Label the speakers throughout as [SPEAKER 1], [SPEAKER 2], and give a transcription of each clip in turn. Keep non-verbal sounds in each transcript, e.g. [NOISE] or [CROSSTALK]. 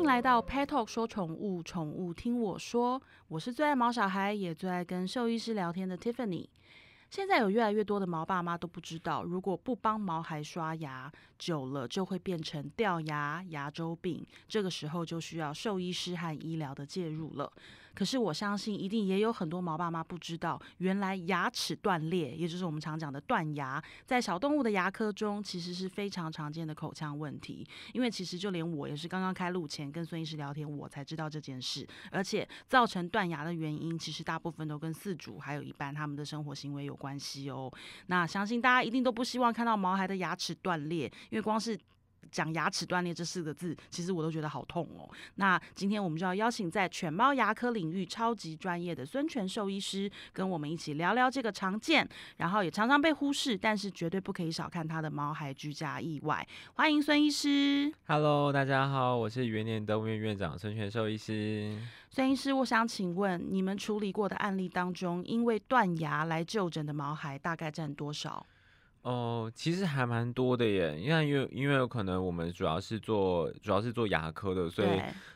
[SPEAKER 1] 迎来到 Pet Talk 说宠物，宠物听我说。我是最爱毛小孩，也最爱跟兽医师聊天的 Tiffany。现在有越来越多的毛爸妈都不知道，如果不帮毛孩刷牙，久了就会变成掉牙、牙周病，这个时候就需要兽医师和医疗的介入了。可是我相信，一定也有很多毛爸妈不知道，原来牙齿断裂，也就是我们常讲的断牙，在小动物的牙科中，其实是非常常见的口腔问题。因为其实就连我也是刚刚开录前跟孙医师聊天，我才知道这件事。而且造成断牙的原因，其实大部分都跟饲主还有一半他们的生活行为有关系哦。那相信大家一定都不希望看到毛孩的牙齿断裂，因为光是。讲牙齿断裂这四个字，其实我都觉得好痛哦。那今天我们就要邀请在犬猫牙科领域超级专业的孙权兽医师，跟我们一起聊聊这个常见，然后也常常被忽视，但是绝对不可以少看它的毛孩居家意外。欢迎孙医师。
[SPEAKER 2] Hello，大家好，我是元年动物院院长孙权兽医师。
[SPEAKER 1] 孙医师，我想请问，你们处理过的案例当中，因为断牙来就诊的毛孩大概占多少？
[SPEAKER 2] 哦，其实还蛮多的耶，因为因为因为有可能我们主要是做主要是做牙科的，所以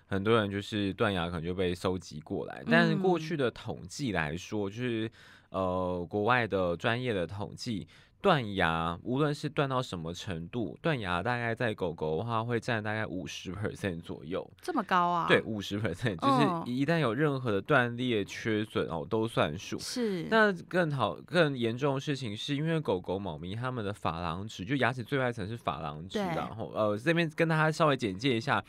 [SPEAKER 2] 很多人就是断牙可能就被收集过来。但是过去的统计来说，就是呃国外的专业的统计。断牙，无论是断到什么程度，断牙大概在狗狗的话会占大概五十 percent 左右，
[SPEAKER 1] 这么高啊？
[SPEAKER 2] 对，五十 percent，就是一旦有任何的断裂、缺损哦，都算数。
[SPEAKER 1] 是。
[SPEAKER 2] 那更好、更严重的事情是因为狗狗、猫咪它们的珐琅质，就牙齿最外层是珐琅质，然后呃这边跟大家稍微简介一下。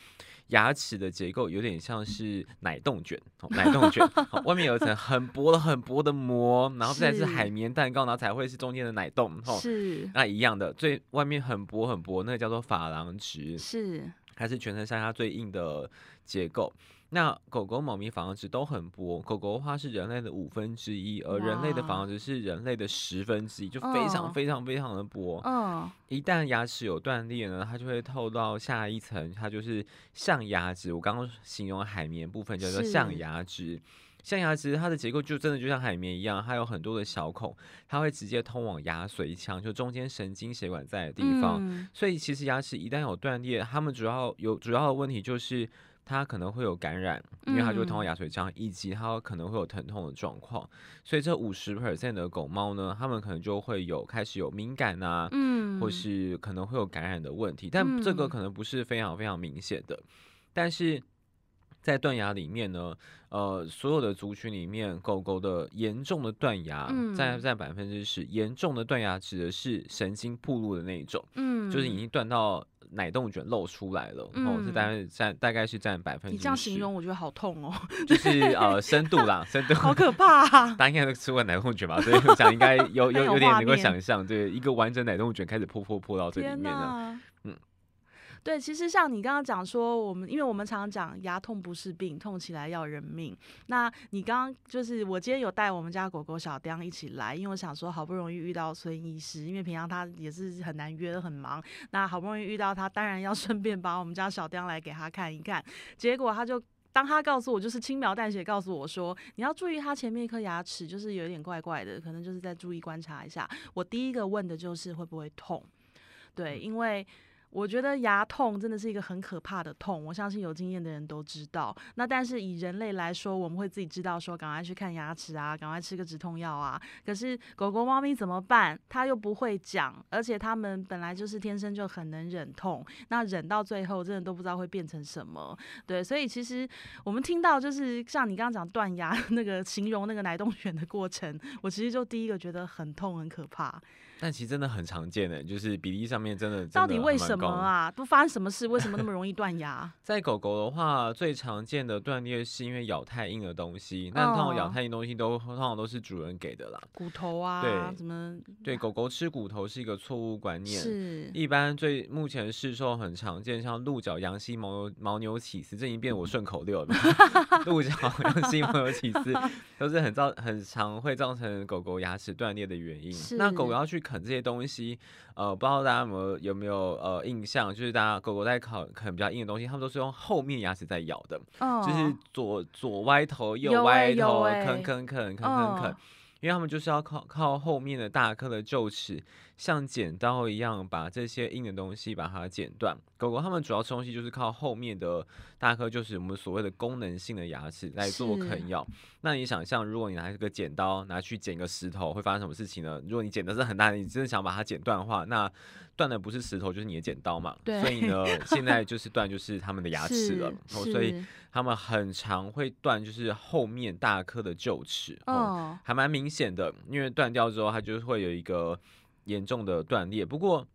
[SPEAKER 2] 牙齿的结构有点像是奶冻卷，哦奶冻卷，外面有一层很薄的、很薄的膜，然后再是海绵蛋糕，然后才会是中间的奶冻，
[SPEAKER 1] 是
[SPEAKER 2] 那一样的，最外面很薄很薄，那个叫做珐琅质，
[SPEAKER 1] 是
[SPEAKER 2] 还是全身上下最硬的结构。那狗狗、猫咪房子都很薄，狗狗的话是人类的五分之一，而人类的房子是人类的十分之一，就非常非常非常的薄。嗯，一旦牙齿有断裂呢，它就会透到下一层，它就是象牙质。我刚刚形容海绵部分叫做象牙质，象牙质它的结构就真的就像海绵一样，它有很多的小孔，它会直接通往牙髓腔，就中间神经血管在的地方。所以其实牙齿一旦有断裂，它们主要有主要的问题就是。它可能会有感染，因为它就会通过牙髓腔，以及它可能会有疼痛的状况。所以这五十 percent 的狗猫呢，它们可能就会有开始有敏感啊，嗯，或是可能会有感染的问题。但这个可能不是非常非常明显的。但是在断崖里面呢，呃，所有的族群里面，狗狗的严重的断牙占占百分之十。严重的断崖指的是神经暴露的那一种，嗯，就是已经断到。奶冻卷露出来了，哦，是大概占大概是占百分之。
[SPEAKER 1] 你这样形容，我觉得好痛哦。
[SPEAKER 2] 就是呃深度啦，深度。[LAUGHS]
[SPEAKER 1] 好可怕。[LAUGHS]
[SPEAKER 2] 大家应该都吃过奶冻卷吧？所以我想应该有 [LAUGHS] 有有点能够想象，对一个完整奶冻卷开始破破破到这里面了。嗯。
[SPEAKER 1] 对，其实像你刚刚讲说，我们因为我们常常讲牙痛不是病，痛起来要人命。那你刚刚就是我今天有带我们家狗狗小雕一起来，因为我想说好不容易遇到孙医师，因为平常他也是很难约，很忙。那好不容易遇到他，当然要 [LAUGHS] 顺便把我们家小雕来给他看一看。结果他就当他告诉我，就是轻描淡写告诉我说，你要注意他前面一颗牙齿，就是有点怪怪的，可能就是在注意观察一下。我第一个问的就是会不会痛？对，因为。我觉得牙痛真的是一个很可怕的痛，我相信有经验的人都知道。那但是以人类来说，我们会自己知道说，赶快去看牙齿啊，赶快吃个止痛药啊。可是狗狗、猫咪怎么办？它又不会讲，而且它们本来就是天生就很能忍痛，那忍到最后真的都不知道会变成什么。对，所以其实我们听到就是像你刚刚讲断牙 [LAUGHS] 那个形容那个奶冻 [LAUGHS] 卷的过程，我其实就第一个觉得很痛很可怕。
[SPEAKER 2] 但其实真的很常见的，就是比例上面真的
[SPEAKER 1] 到底为什么啊？都发生什么事？为什么那么容易断牙？[LAUGHS]
[SPEAKER 2] 在狗狗的话，最常见的断裂是因为咬太硬的东西。那通常咬太硬东西都通常都是主人给的啦，
[SPEAKER 1] 骨头啊，
[SPEAKER 2] 对，
[SPEAKER 1] 怎么？
[SPEAKER 2] 对，狗狗吃骨头是一个错误观念。
[SPEAKER 1] 是，
[SPEAKER 2] 一般最目前市售很常见，像鹿角、羊膝、牦牛、牦牛起司，这已经变我顺口溜了。鹿角、[LAUGHS] 羊膝、牦牛起司 [LAUGHS] 都是很造很常会造成狗狗牙齿断裂的原因。那狗狗要去。啃这些东西，呃，不知道大家有没有有没有呃印象，就是大家狗狗在啃啃比较硬的东西，它们都是用后面牙齿在咬的，就是左左歪头右歪头啃啃啃啃啃啃，因为它们就是要靠靠后面的大颗的臼齿像剪刀一样把这些硬的东西把它剪断。狗狗它们主要吃东西就是靠后面的大颗，就是我们所谓的功能性的牙齿来做啃咬。那你想象，如果你拿这个剪刀拿去剪个石头，会发生什么事情呢？如果你剪的是很大，你真的想把它剪断的话，那断的不是石头就是你的剪刀嘛。所以呢，[LAUGHS] 现在就是断就是它们的牙齿了。所以它们很常会断，就是后面大颗的臼齿，哦，还蛮明显的。因为断掉之后，它就会有一个严重的断裂。不过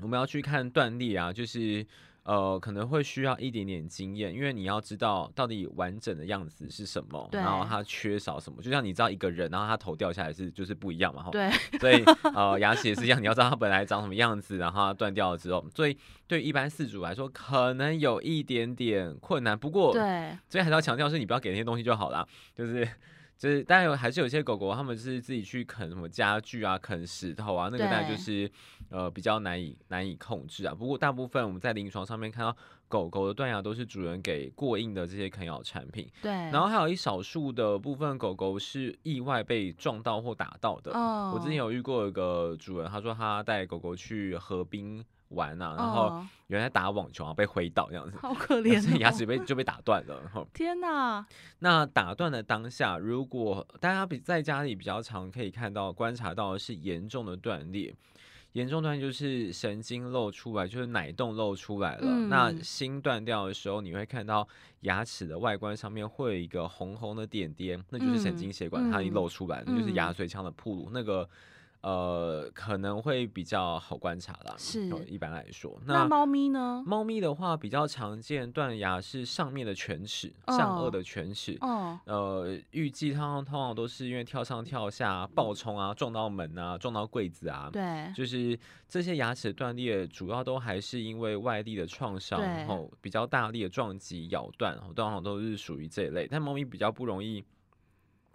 [SPEAKER 2] 我们要去看断裂啊，就是。呃，可能会需要一点点经验，因为你要知道到底完整的样子是什么，然后它缺少什么。就像你知道一个人，然后他头掉下来是就是不一样嘛，哈。
[SPEAKER 1] 对。
[SPEAKER 2] 所以 [LAUGHS] 呃，牙齿也是一样，你要知道它本来长什么样子，然后它断掉了之后，所以对一般饲主来说，可能有一点点困难。不过，
[SPEAKER 1] 对，
[SPEAKER 2] 所以还是要强调是，你不要给那些东西就好了，就是。就是，当然有还是有些狗狗，他们是自己去啃什么家具啊，啃石头啊，那个当然就是呃比较难以难以控制啊。不过大部分我们在临床上面看到狗狗的断牙都是主人给过硬的这些啃咬产品。
[SPEAKER 1] 对。
[SPEAKER 2] 然后还有一少数的部分狗狗是意外被撞到或打到的。哦。我之前有遇过一个主人，他说他带狗狗去河滨。玩啊，然后原来打网球啊，被挥倒这样子，
[SPEAKER 1] 好可 [LAUGHS] 怜，
[SPEAKER 2] 牙齿被就被打断了。
[SPEAKER 1] 然后 [LAUGHS] 天哪！
[SPEAKER 2] 那打断的当下，如果大家比在家里比较常可以看到、观察到的是严重的断裂，严重断就是神经露出来，就是奶洞露出来了。那心断掉的时候，你会看到牙齿的外观上面会有一个红红的点点，那就是神经血管它一露出来，那就是牙髓腔的铺路那个。呃，可能会比较好观察啦。
[SPEAKER 1] 是，
[SPEAKER 2] 一般来说，
[SPEAKER 1] 那猫咪呢？
[SPEAKER 2] 猫咪的话，比较常见断牙是上面的犬齿，上颚的犬齿。哦。呃，预计它们通常都是因为跳上跳下、暴冲啊、撞到门啊、撞到柜子啊。
[SPEAKER 1] 对。
[SPEAKER 2] 就是这些牙齿断裂，主要都还是因为外力的创伤，然后比较大力的撞击、咬断，通常都是属于这一类。但猫咪比较不容易，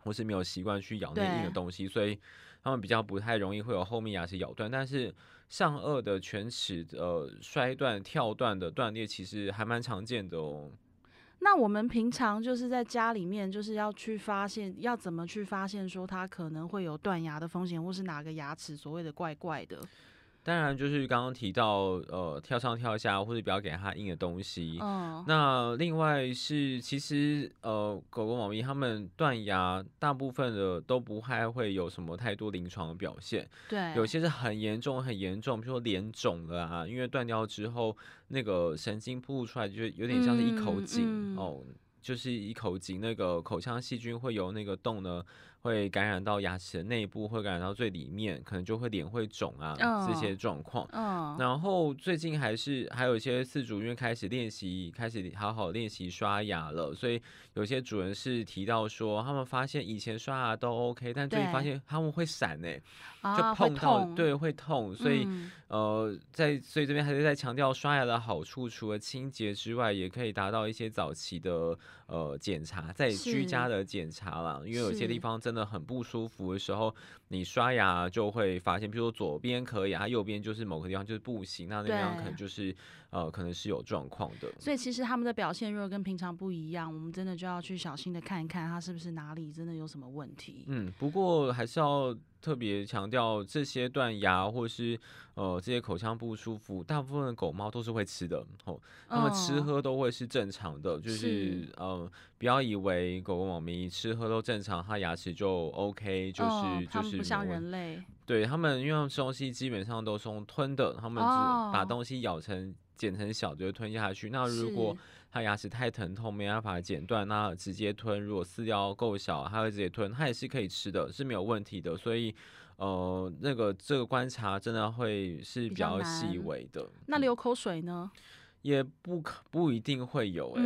[SPEAKER 2] 或是没有习惯去咬那硬的东西，所以。他们比较不太容易会有后面牙齿咬断，但是上颚的全齿呃摔断、跳断的断裂其实还蛮常见的哦。
[SPEAKER 1] 那我们平常就是在家里面，就是要去发现，要怎么去发现说它可能会有断牙的风险，或是哪个牙齿所谓的怪怪的？
[SPEAKER 2] 当然，就是刚刚提到，呃，跳上跳下，或者不要给它硬的东西。嗯。那另外是，其实呃，狗狗、猫咪它们断牙，大部分的都不太会有什么太多临床的表现。
[SPEAKER 1] 对。
[SPEAKER 2] 有些是很严重、很严重，比如说脸肿了啊，因为断掉之后，那个神经暴露出来，就有点像是一口井哦，就是一口井，那个口腔细菌会由那个洞呢。会感染到牙齿的内部，会感染到最里面，可能就会脸会肿啊，这些状况。嗯，然后最近还是还有一些饲主因为开始练习，开始好好练习刷牙了，所以有些主人是提到说，他们发现以前刷牙都 OK，但最近发现他们会闪哎，就碰到对会痛，所以呃，在所以这边还是在强调刷牙的好处，除了清洁之外，也可以达到一些早期的呃检查，在居家。的检查啦，因为有些地方真。真的很不舒服的时候，你刷牙就会发现，比如说左边可以，它右边就是某个地方就是不行，那那地方可能就是呃，可能是有状况的。
[SPEAKER 1] 所以其实他们的表现如果跟平常不一样，我们真的就要去小心的看一看，他是不是哪里真的有什么问题。
[SPEAKER 2] 嗯，不过还是要。特别强调这些断崖或是呃这些口腔不舒服，大部分的狗猫都是会吃的，哦，它们吃喝都会是正常的，就是呃不要以为狗狗猫咪吃喝都正常，它牙齿就 OK，就是就是
[SPEAKER 1] 不像人类，
[SPEAKER 2] 对他们因为吃东西基本上都是用吞的，他们把东西咬成剪成小就吞下去，那如果它牙齿太疼痛，没办法剪断，那直接吞。如果饲料够小，它会直接吞，它也是可以吃的，是没有问题的。所以，呃，那个这个观察真的会是比较细微的。
[SPEAKER 1] 那流口水呢？
[SPEAKER 2] 也不可不一定会有，哎，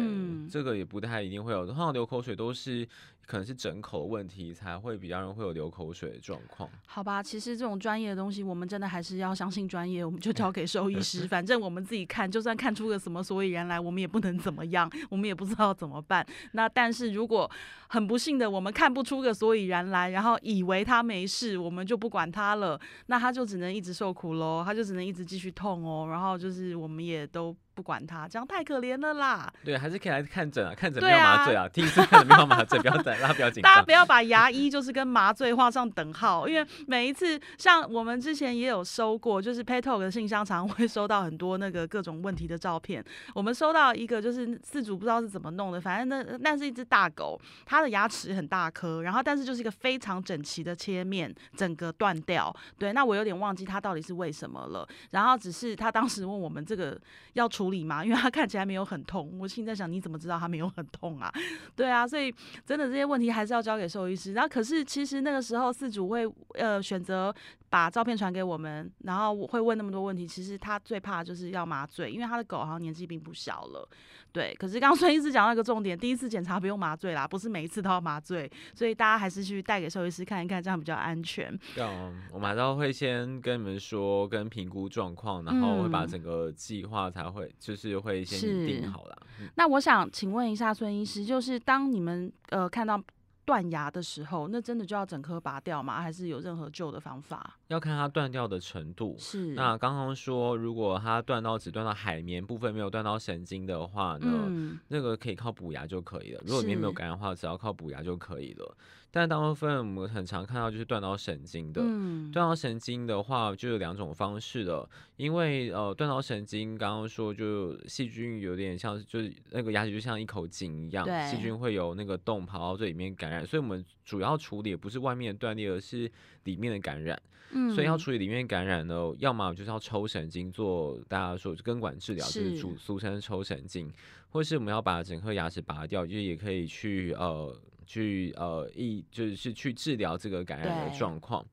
[SPEAKER 2] 这个也不太一定会有。通常流口水都是。可能是整口问题才会比较人会有流口水的状况。
[SPEAKER 1] 好吧，其实这种专业的东西，我们真的还是要相信专业，我们就交给兽医师。[LAUGHS] 反正我们自己看，就算看出个什么所以然来，我们也不能怎么样，我们也不知道怎么办。那但是如果很不幸的，我们看不出个所以然来，然后以为他没事，我们就不管他了，那他就只能一直受苦喽，他就只能一直继续痛哦。然后就是我们也都不管他，这样太可怜了啦。
[SPEAKER 2] 对，还是可以来看诊啊，看诊没有麻醉啊，第一次看没有麻醉，不要担大家不要紧
[SPEAKER 1] 大家不。要把牙医就是跟麻醉画上等号，因为每一次像我们之前也有收过，就是 p a t o 的信箱常会收到很多那个各种问题的照片。我们收到一个就是饲主不知道是怎么弄的，反正那那是一只大狗，它的牙齿很大颗，然后但是就是一个非常整齐的切面，整个断掉。对，那我有点忘记它到底是为什么了。然后只是他当时问我们这个要处理吗？因为他看起来没有很痛。我心在想，你怎么知道他没有很痛啊？对啊，所以真的这些问题还是要交给兽医师。然后可是其实那个时候饲主会呃选择把照片传给我们，然后我会问那么多问题。其实他最怕就是要麻醉，因为他的狗好像年纪并不小了。对，可是刚刚孙医师讲到一个重点，第一次检查不用麻醉啦，不是每一次都要麻醉，所以大家还是去带给兽医师看一看，这样比较安全。
[SPEAKER 2] 对啊，我马上会先跟你们说，跟评估状况，然后会把
[SPEAKER 1] 嗯
[SPEAKER 2] 整个计划才会就是会先定好啦。嗯
[SPEAKER 1] 那我想请问一下孙医师，就是当你们呃看到断牙的时候，那真的就要整颗拔掉吗？还是有任何救的方法？
[SPEAKER 2] 要看它断掉的程度。
[SPEAKER 1] 是，
[SPEAKER 2] 那刚刚说，如果它断到只断到海绵部分，没有断到神经的话呢，
[SPEAKER 1] 嗯，
[SPEAKER 2] 那个可以靠补牙就可以了。如果里面没有感染的话，只要靠补牙就可以了。但大部分我们很常看到就是断到神经的，
[SPEAKER 1] 嗯，
[SPEAKER 2] 断到神经的话，就有两种方式了。因为呃，断到神经，刚刚说就细菌有点像，就是那个牙齿就像一口井一样，细菌会有那个洞跑到这里面感染，所以我们主要处理的不是外面的断裂，而是里面的感染。
[SPEAKER 1] 嗯
[SPEAKER 2] 所以要处理里面感染呢，要么就是要抽神经做大家说根管治疗，就是
[SPEAKER 1] 主
[SPEAKER 2] 俗俗称抽神经，或是我们要把整颗牙齿拔掉，就是也可以去呃去呃一就是去治疗这个感染的状况。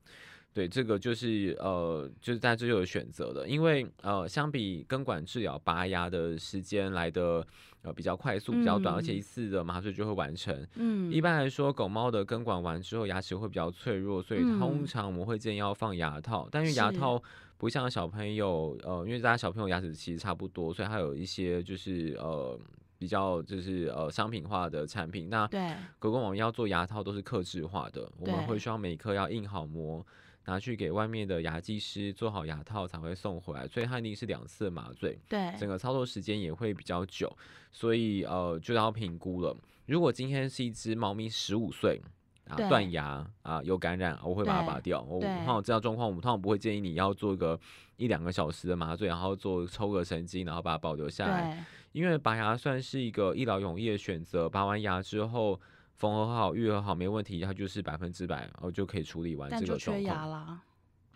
[SPEAKER 2] 对，这个就是呃，就是大家就有选择的，因为呃，相比根管治疗拔牙的时间来的呃比较快速、比较短，而且
[SPEAKER 1] 嗯
[SPEAKER 2] 一次的麻醉就会完成。
[SPEAKER 1] 嗯，
[SPEAKER 2] 一般来说，狗猫的根管完之后，牙齿会比较脆弱，所以通
[SPEAKER 1] 嗯
[SPEAKER 2] 常我们会建议要放牙套。但是牙套不像小朋友，呃，因为大家小朋友牙齿其实差不多，所以它有一些就是呃比较就是呃商品化的产品。那
[SPEAKER 1] 对，
[SPEAKER 2] 狗狗、我们要做牙套都是克制化的，我们会需要每一颗要印好膜。拿去给外面的牙技师做好牙套才会送回来，所以它一定是两次麻醉。
[SPEAKER 1] 对，
[SPEAKER 2] 整个操作时间也会比较久，所以呃就要评估了。如果今天是一只猫咪十五岁啊
[SPEAKER 1] 对
[SPEAKER 2] 断牙啊有感染，我会把它拔掉。我
[SPEAKER 1] 对
[SPEAKER 2] 通常这样状况，我们通常不会建议你要做个一两个小时的麻醉，然后做抽个神经，然后把它保留下来。因为拔牙算是一个一劳永逸的选择，拔完牙之后缝合好、愈合好没问题，它就是百分之百，然后就可以处理完这个状况。
[SPEAKER 1] 缺牙啦。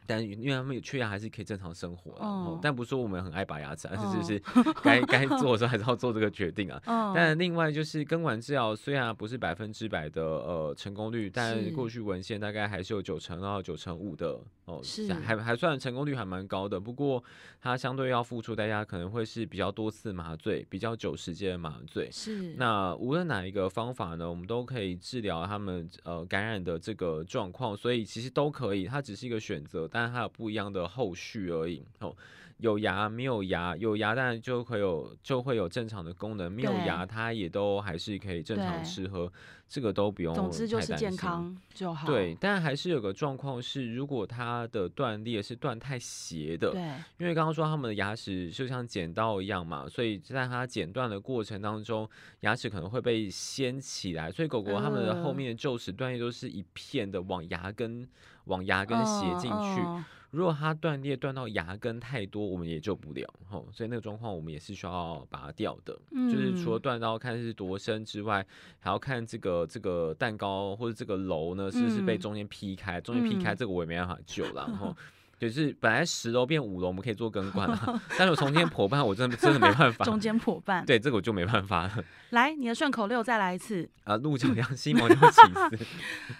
[SPEAKER 2] 但因为他们有缺牙，还是可以正常生活啦哦
[SPEAKER 1] 嗯
[SPEAKER 2] 但不是说我们很爱拔牙齿，而是
[SPEAKER 1] 嗯
[SPEAKER 2] 就是该该 [LAUGHS] 做的时候还是要做这个决定啊。
[SPEAKER 1] 哦，
[SPEAKER 2] 但另外就是根管治疗，虽然不是百分之百的呃成功率，但过去文献大概还是有九成到九成五的哦，
[SPEAKER 1] 是
[SPEAKER 2] 还还算成功率还蛮高的。不过它相对要付出代价，可能会是比较多次麻醉，比较久时间的麻醉。
[SPEAKER 1] 是
[SPEAKER 2] 那无论哪一个方法呢，我们都可以治疗他们呃感染的这个状况，所以其实都可以，它只是一个选择，但是它有不一样的后续而已哦。有牙没有牙，有牙当然就会有就会有正常的功能，没有牙它也都还是可以正常吃喝，这个都不用
[SPEAKER 1] 总之就是
[SPEAKER 2] 太担心
[SPEAKER 1] 健康就好。
[SPEAKER 2] 对，但还是有个状况是，如果它的断裂是断太斜的，
[SPEAKER 1] 对
[SPEAKER 2] 因为刚刚说他们的牙齿就像剪刀一样嘛，所以在它剪断的过程当中，牙齿可能会被掀起来，所以狗狗它们的后
[SPEAKER 1] 呃
[SPEAKER 2] 面的臼齿断裂都是一片的往牙根往牙根斜
[SPEAKER 1] 嗯
[SPEAKER 2] 进去。
[SPEAKER 1] 嗯
[SPEAKER 2] 如果它断裂断到牙根太多，我们也救不了，吼，所以那个状况我们也是需要拔掉的。就是除了
[SPEAKER 1] 嗯
[SPEAKER 2] 断到看是多深之外，还要看这个这个蛋糕或者这个楼呢是不是被
[SPEAKER 1] 嗯
[SPEAKER 2] 中间劈开，中间劈开
[SPEAKER 1] 嗯
[SPEAKER 2] 这个我也没办法救了，然后。[LAUGHS] 就是本来十楼变五楼，我们可以做更管啊，[LAUGHS] 但是我从今天破半，我真的 [LAUGHS] 真的没办法。
[SPEAKER 1] 中间破半。
[SPEAKER 2] 对，这个我就没办法了 [LAUGHS]
[SPEAKER 1] 来，你的顺口溜再来一次。
[SPEAKER 2] 啊！鹿角羊西毛就起司，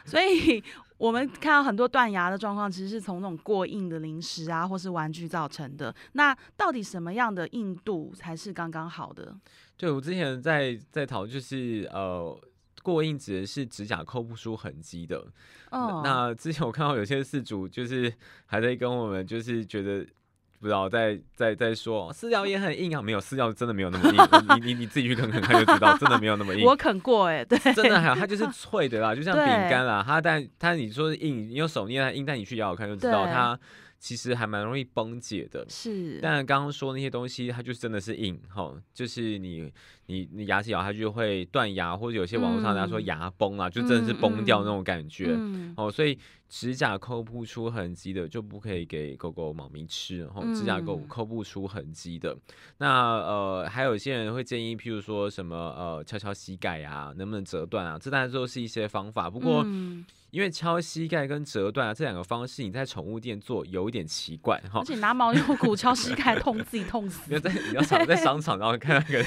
[SPEAKER 1] 所以我们看到很多断崖的状况，其实是从那种过硬的零食啊，或是玩具造成的。那到底什么样的硬度才是刚刚好的？
[SPEAKER 2] 对我之前在在讨论就是呃。过硬指的是指甲抠不出痕迹的，
[SPEAKER 1] 哦，
[SPEAKER 2] 那之前我看到有些事主就是还在跟我们就是觉得不知道在在在说饲料也很硬啊，没有饲料真的没有那么硬，[LAUGHS] 你你你自己去啃啃看就知道，真的没有那么硬。[LAUGHS]
[SPEAKER 1] 我啃过哎、对，
[SPEAKER 2] 真的还有它就是脆的啦，就像饼干啦，它但它你说硬，你用手捏它硬，但你去咬咬看就知道它其实还蛮容易崩解的。
[SPEAKER 1] 是，
[SPEAKER 2] 但刚刚说那些东西，它就真的是硬哈，就是你你你牙齿咬下去会断牙，或者有些网络上大家说牙崩啊，就真的是崩掉那种感觉哦。所以指甲抠不出痕迹的就不可以给狗狗、猫咪吃，然后指甲抠抠不出痕迹的。那呃，还有一些人会建议，譬如说什么呃，敲敲膝盖啊，能不能折断啊？这当然都是一些方法，不过。因为敲膝盖跟折断啊这两个方式，你在宠物店做有一点奇怪哈。
[SPEAKER 1] 而且拿牦牛骨敲膝盖痛自己痛死。
[SPEAKER 2] 你要在你要常在商场然后看那个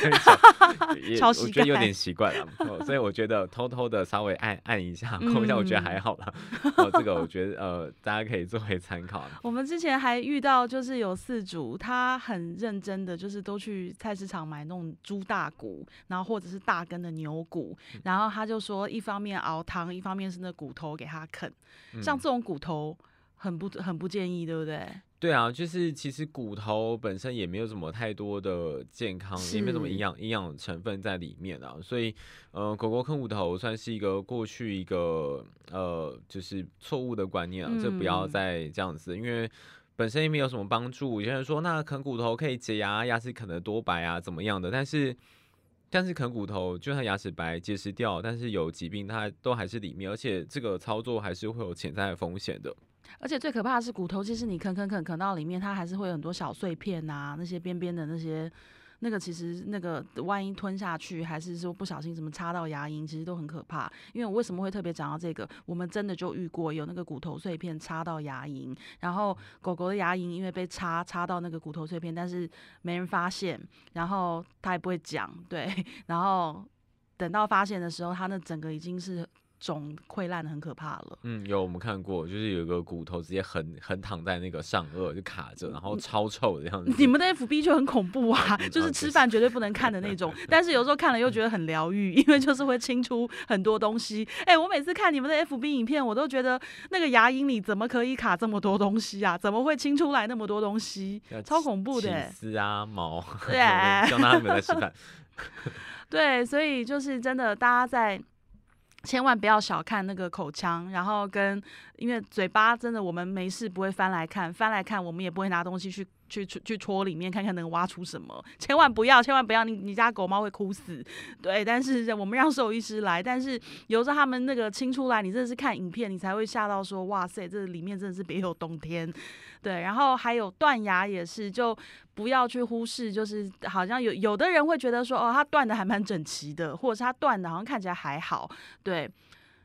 [SPEAKER 2] 那 [LAUGHS] 敲膝盖，我觉得有点奇怪了。所以我觉得偷偷的稍微按按一下抠一下，我觉得还好啦。哦，这个我觉得呃大家可以作为参考。[LAUGHS]
[SPEAKER 1] 我们之前还遇到就是有四组，他很认真的就是都去菜市场买那种猪大骨，然后或者是大根的牛骨，然后他就说一方面熬汤，一方面是那骨头。给他啃，像这种骨头很不很不建议，对不对？
[SPEAKER 2] 对啊，就是其实骨头本身也没有什么太多的健康，也没有什么营养营养成分在里面啊，所以呃，狗狗啃骨头算是一个过去一个呃，就是错误的观念啊，这不要再这样子，因为本身也没有什么帮助。有些人说那啃骨头可以洁牙，牙齿啃得多白啊，怎么样的？但是。但是啃骨头，就算牙齿白、结石掉，但是有疾病，它都还是里面，而且这个操作还是会有潜在的风险的。
[SPEAKER 1] 而且最可怕的是骨头，其实你啃啃啃啃到里面，它还是会有很多小碎片啊，那些边边的那些。那个其实那个万一吞下去，还是说不小心什么插到牙龈，其实都很可怕。因为我为什么会特别讲到这个？我们真的就遇过有那个骨头碎片插到牙龈，然后狗狗的牙龈因为被插插到那个骨头碎片，但是没人发现，然后它也不会讲，对，[LAUGHS] 然后等到发现的时候，它那整个已经是。肿溃烂的很可怕了。
[SPEAKER 2] 嗯，有我们看过，就是有一个骨头直接横横躺在那个上颚就卡着，然后超臭的样子。
[SPEAKER 1] 你们的 FB 就很恐怖啊，[LAUGHS] 就是吃饭绝对不能看的那种。[LAUGHS] 但是有时候看了又觉得很疗愈，因为就是会清出很多东西。[LAUGHS] 哎，我每次看你们的 FB 影片，我都觉得那个牙龈里怎么可以卡这么多东西啊？怎么会清出来那么多东西？超恐怖的。
[SPEAKER 2] 丝啊毛。
[SPEAKER 1] 对，
[SPEAKER 2] 像他们在吃饭。
[SPEAKER 1] 对，所以就是真的，大家在。千万不要小看那个口腔，然后跟因为嘴巴真的，我们没事不会翻来看，翻来看我们也不会拿东西去去去戳里面看看能挖出什么。千万不要，千万不要，你你家狗猫会哭死。对，但是我们让兽医师来，但是由着他们那个清出来，你真的是看影片，你才会吓到说，哇塞，这里面真的是别有洞天。对，然后还有断牙也是，就不要去忽视，就是好像有有的人会觉得说，哦，它断的还蛮整齐的，或者是它断的好像看起来还好。对，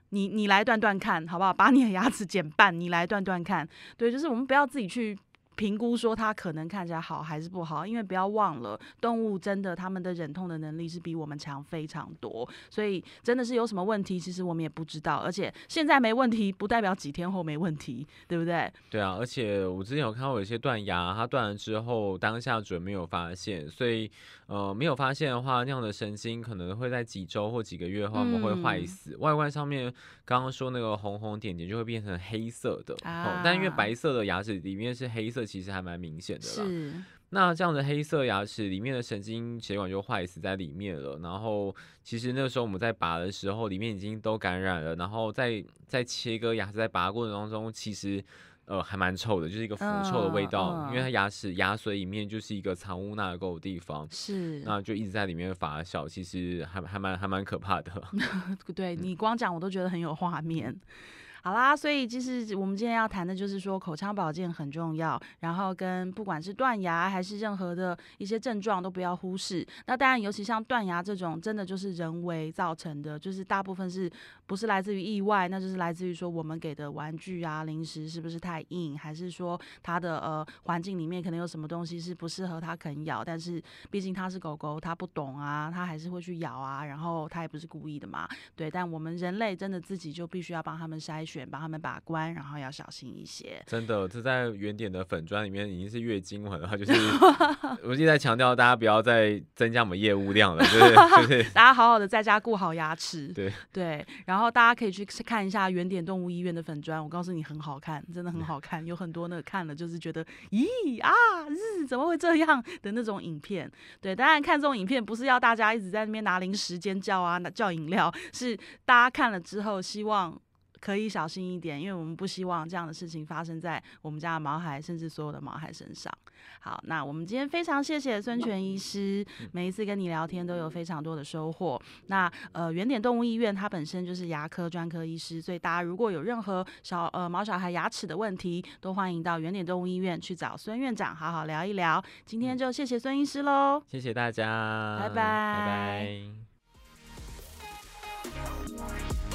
[SPEAKER 1] 你你来断断看好不好？把你的牙齿减半，你来断断看。对，就是我们不要自己去。评估说它可能看起来好还是不好，因为不要忘了，动物真的它们的忍痛的能力是比我们强非常多，所以真的是有什么问题，其实我们也不知道。而且现在没问题，不代表几天后没问题，对不对？
[SPEAKER 2] 对啊，而且我之前有看到有一些断牙，它断了之后当下准没有发现，所以呃没有发现的话，那样的神经可能会在几周或几个月后我们会坏死，外观上面刚刚说那个红红点点就会变成黑色的，但因为白色的牙齿里面是黑色。其实还蛮明显的啦。是，那这样的黑色牙齿里面的神经血管就坏死在里面了。然后，其实那个时候我们在拔的时候，里面已经都感染了。然后在在切割牙齿在拔过程当中，其实呃还蛮臭的，就是一个腐臭的味道。因为它牙齿牙髓里面就是一个藏污纳垢的地方。
[SPEAKER 1] 是，
[SPEAKER 2] 那就一直在里面发酵，其实还还蛮还蛮可怕的。[LAUGHS]
[SPEAKER 1] 对你光讲我都觉得很有画面。好啦，所以其实我们今天要谈的就是说口腔保健很重要，然后跟不管是断牙还是任何的一些症状都不要忽视。那当然，尤其像断牙这种，真的就是人为造成的，就是大部分是不是来自于意外，那就是来自于说我们给的玩具啊、零食是不是太硬，还是说它的呃环境里面可能有什么东西是不适合它啃咬，但是毕竟它是狗狗，它不懂啊，它还是会去咬啊，然后它也不是故意的嘛，对。但我们人类真的自己就必须要帮他们筛选选。帮他们把关，然后要小心一些。
[SPEAKER 2] 真的，这在原点的粉砖里面已经是月经文了，就是 [LAUGHS] 我一直在强调大家不要再增加我们业务量了，就是就 [LAUGHS] 是
[SPEAKER 1] 大家好好的在家顾好牙齿。
[SPEAKER 2] 对
[SPEAKER 1] 对，然后大家可以去看一下原点动物医院的粉砖，我告诉你很好看，真的很好看，有很多那个看了就是觉得咦啊日怎么会这样的那种影片。对，当然看这种影片不是要大家一直在那边拿零食尖叫啊，拿叫饮料，是大家看了之后希望。可以小心一点，因为我们不希望这样的事情发生在我们家的毛孩，甚至所有的毛孩身上。好，那我们今天非常谢谢孙权医师，每一次跟你聊天都有非常多的收获。那呃，原点动物医院它本身就是牙科专科医师，所以大家如果有任何小呃毛小孩牙齿的问题，都欢迎到原点动物医院去找孙院长好好聊一聊。今天就谢谢孙医师喽，
[SPEAKER 2] 谢谢大家，
[SPEAKER 1] 拜拜，
[SPEAKER 2] 拜拜。